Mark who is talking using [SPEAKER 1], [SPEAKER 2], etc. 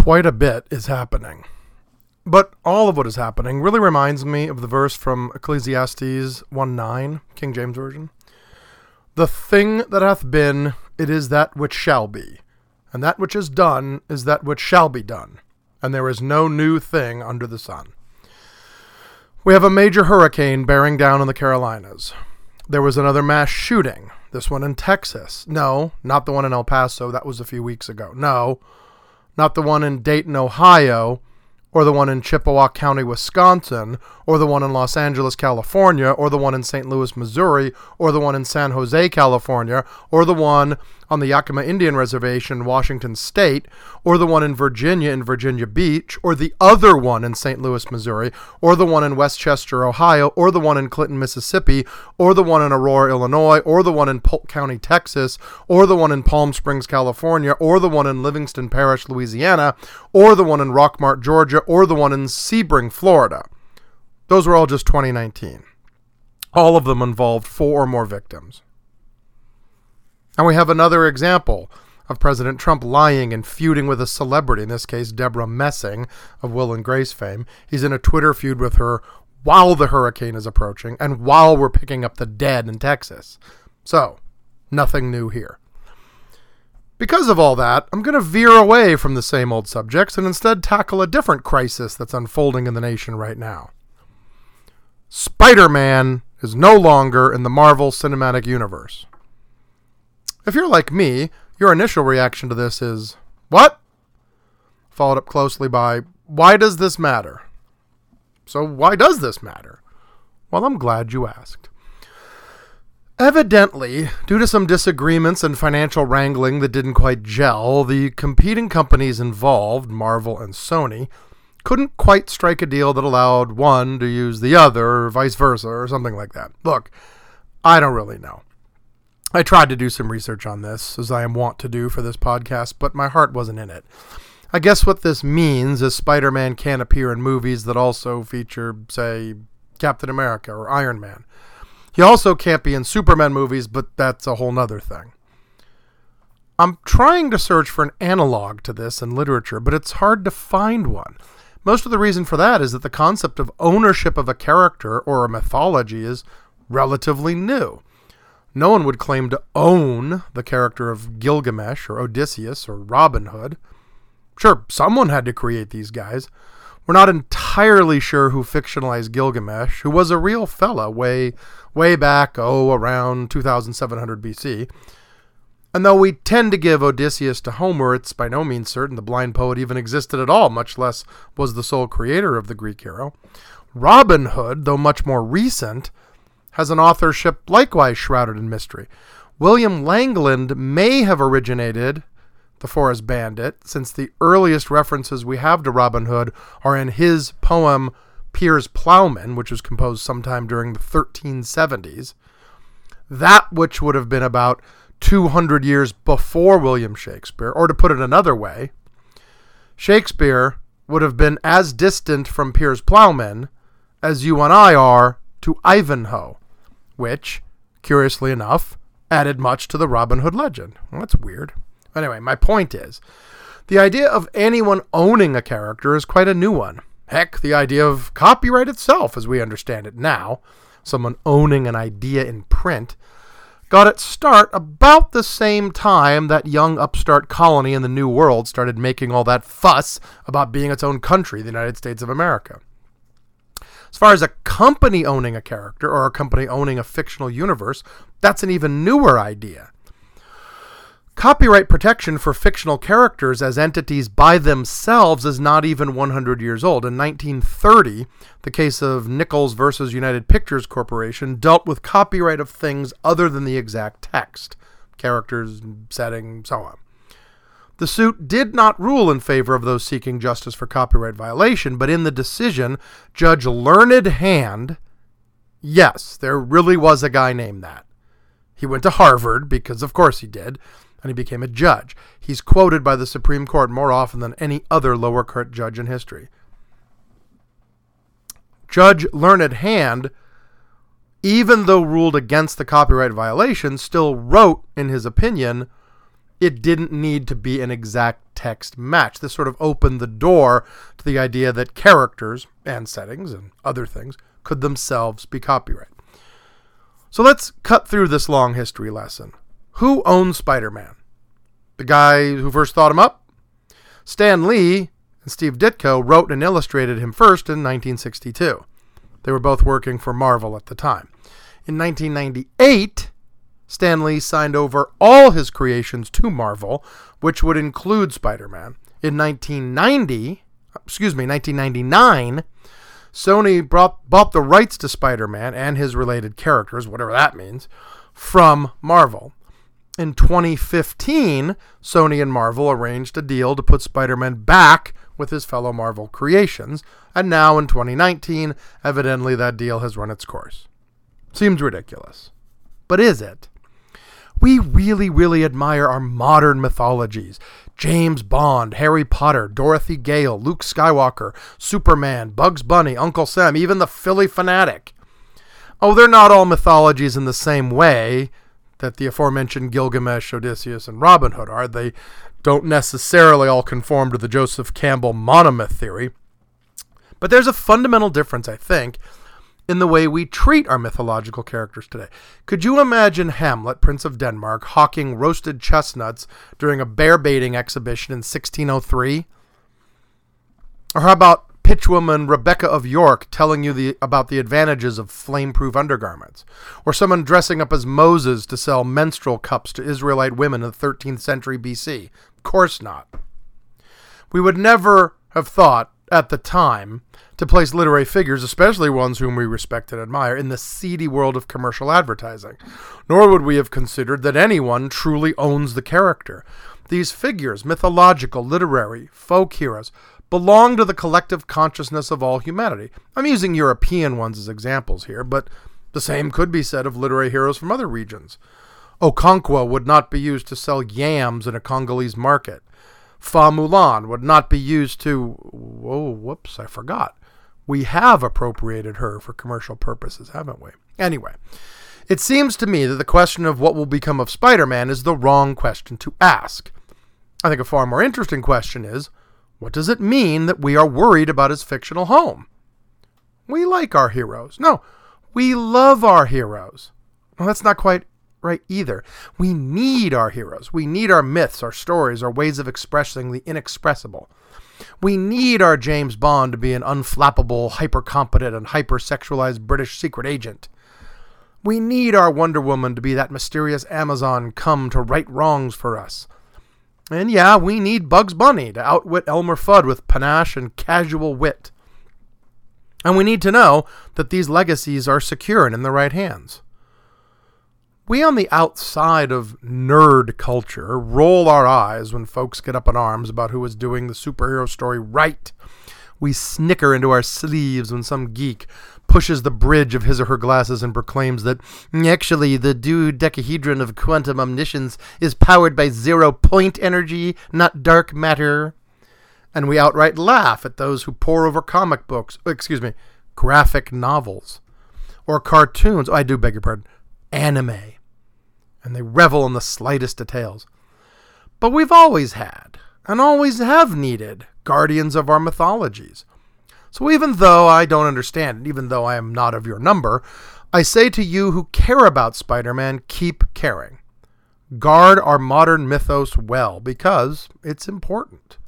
[SPEAKER 1] quite a bit is happening. But all of what is happening really reminds me of the verse from Ecclesiastes 1 9, King James Version. The thing that hath been, it is that which shall be, and that which is done is that which shall be done, and there is no new thing under the sun. We have a major hurricane bearing down on the Carolinas. There was another mass shooting, this one in Texas. No, not the one in El Paso, that was a few weeks ago. No, not the one in Dayton, Ohio, or the one in Chippewa County, Wisconsin, or the one in Los Angeles, California, or the one in St. Louis, Missouri, or the one in San Jose, California, or the one on the Yakima Indian Reservation, Washington State, or the one in Virginia in Virginia Beach, or the other one in St. Louis, Missouri, or the one in Westchester, Ohio, or the one in Clinton, Mississippi, or the one in Aurora, Illinois, or the one in Polk County, Texas, or the one in Palm Springs, California, or the one in Livingston Parish, Louisiana, or the one in Rockmart, Georgia, or the one in Sebring, Florida. Those were all just 2019. All of them involved four or more victims. And we have another example of President Trump lying and feuding with a celebrity, in this case, Deborah Messing of Will and Grace fame. He's in a Twitter feud with her while the hurricane is approaching and while we're picking up the dead in Texas. So, nothing new here. Because of all that, I'm going to veer away from the same old subjects and instead tackle a different crisis that's unfolding in the nation right now. Spider Man is no longer in the Marvel Cinematic Universe. If you're like me, your initial reaction to this is, What? Followed up closely by, Why does this matter? So, why does this matter? Well, I'm glad you asked. Evidently, due to some disagreements and financial wrangling that didn't quite gel, the competing companies involved, Marvel and Sony, couldn't quite strike a deal that allowed one to use the other, or vice versa, or something like that. Look, I don't really know. I tried to do some research on this, as I am wont to do for this podcast, but my heart wasn't in it. I guess what this means is Spider Man can't appear in movies that also feature, say, Captain America or Iron Man. He also can't be in Superman movies, but that's a whole nother thing. I'm trying to search for an analog to this in literature, but it's hard to find one. Most of the reason for that is that the concept of ownership of a character or a mythology is relatively new. No one would claim to own the character of Gilgamesh or Odysseus or Robin Hood. Sure, someone had to create these guys. We're not entirely sure who fictionalized Gilgamesh, who was a real fella way way back, oh, around 2700 BC. And though we tend to give Odysseus to Homer, it's by no means certain the blind poet even existed at all, much less was the sole creator of the Greek hero. Robin Hood, though much more recent, has an authorship likewise shrouded in mystery. William Langland may have originated the Forest Bandit, since the earliest references we have to Robin Hood are in his poem Piers Plowman, which was composed sometime during the 1370s. That which would have been about 200 years before William Shakespeare, or to put it another way, Shakespeare would have been as distant from Piers Plowman as you and I are to Ivanhoe which, curiously enough, added much to the Robin Hood legend. Well, that's weird. Anyway, my point is the idea of anyone owning a character is quite a new one. Heck, the idea of copyright itself, as we understand it now, someone owning an idea in print, got its start about the same time that young upstart colony in the New World started making all that fuss about being its own country, the United States of America. As far as a company owning a character or a company owning a fictional universe, that's an even newer idea. Copyright protection for fictional characters as entities by themselves is not even 100 years old. In 1930, the case of Nichols versus United Pictures Corporation dealt with copyright of things other than the exact text characters, setting, so on. The suit did not rule in favor of those seeking justice for copyright violation, but in the decision, Judge Learned Hand, yes, there really was a guy named that. He went to Harvard, because of course he did, and he became a judge. He's quoted by the Supreme Court more often than any other lower court judge in history. Judge Learned Hand, even though ruled against the copyright violation, still wrote in his opinion it didn't need to be an exact text match. This sort of opened the door to the idea that characters and settings and other things could themselves be copyright. So let's cut through this long history lesson. Who owns Spider Man? The guy who first thought him up? Stan Lee and Steve Ditko wrote and illustrated him first in 1962. They were both working for Marvel at the time. In 1998, Stan Lee signed over all his creations to Marvel, which would include Spider Man. In 1990, excuse me, 1999, Sony brought, bought the rights to Spider Man and his related characters, whatever that means, from Marvel. In 2015, Sony and Marvel arranged a deal to put Spider Man back with his fellow Marvel creations, and now in 2019, evidently that deal has run its course. Seems ridiculous. But is it? We really, really admire our modern mythologies. James Bond, Harry Potter, Dorothy Gale, Luke Skywalker, Superman, Bugs Bunny, Uncle Sam, even the Phillie Phanatic. Oh, they're not all mythologies in the same way that the aforementioned Gilgamesh, Odysseus, and Robin Hood are. They don't necessarily all conform to the Joseph Campbell monomyth theory. But there's a fundamental difference, I think, in the way we treat our mythological characters today. Could you imagine Hamlet, Prince of Denmark, hawking roasted chestnuts during a bear baiting exhibition in 1603? Or how about pitchwoman Rebecca of York telling you the, about the advantages of flame-proof undergarments? Or someone dressing up as Moses to sell menstrual cups to Israelite women in the 13th century BC? Of course not. We would never have thought at the time to place literary figures, especially ones whom we respect and admire, in the seedy world of commercial advertising. Nor would we have considered that anyone truly owns the character. These figures, mythological, literary, folk heroes, belong to the collective consciousness of all humanity. I'm using European ones as examples here, but the same could be said of literary heroes from other regions. Okonkwo would not be used to sell yams in a Congolese market. Fa Mulan would not be used to. Whoa, whoops, I forgot. We have appropriated her for commercial purposes, haven't we? Anyway, it seems to me that the question of what will become of Spider Man is the wrong question to ask. I think a far more interesting question is what does it mean that we are worried about his fictional home? We like our heroes. No, we love our heroes. Well, that's not quite right either. We need our heroes. We need our myths, our stories, our ways of expressing the inexpressible. We need our James Bond to be an unflappable, hyper competent, and hyper sexualized British secret agent. We need our Wonder Woman to be that mysterious Amazon come to right wrongs for us. And yeah, we need Bugs Bunny to outwit Elmer Fudd with panache and casual wit. And we need to know that these legacies are secure and in the right hands. We on the outside of nerd culture roll our eyes when folks get up in arms about who is doing the superhero story right. We snicker into our sleeves when some geek pushes the bridge of his or her glasses and proclaims that actually the dodecahedron of quantum omniscience is powered by zero point energy, not dark matter. And we outright laugh at those who pore over comic books, excuse me, graphic novels, or cartoons. Oh, I do beg your pardon, anime and they revel in the slightest details. But we've always had, and always have needed, guardians of our mythologies. So even though I don't understand, even though I am not of your number, I say to you who care about Spider Man, keep caring. Guard our modern mythos well, because it's important.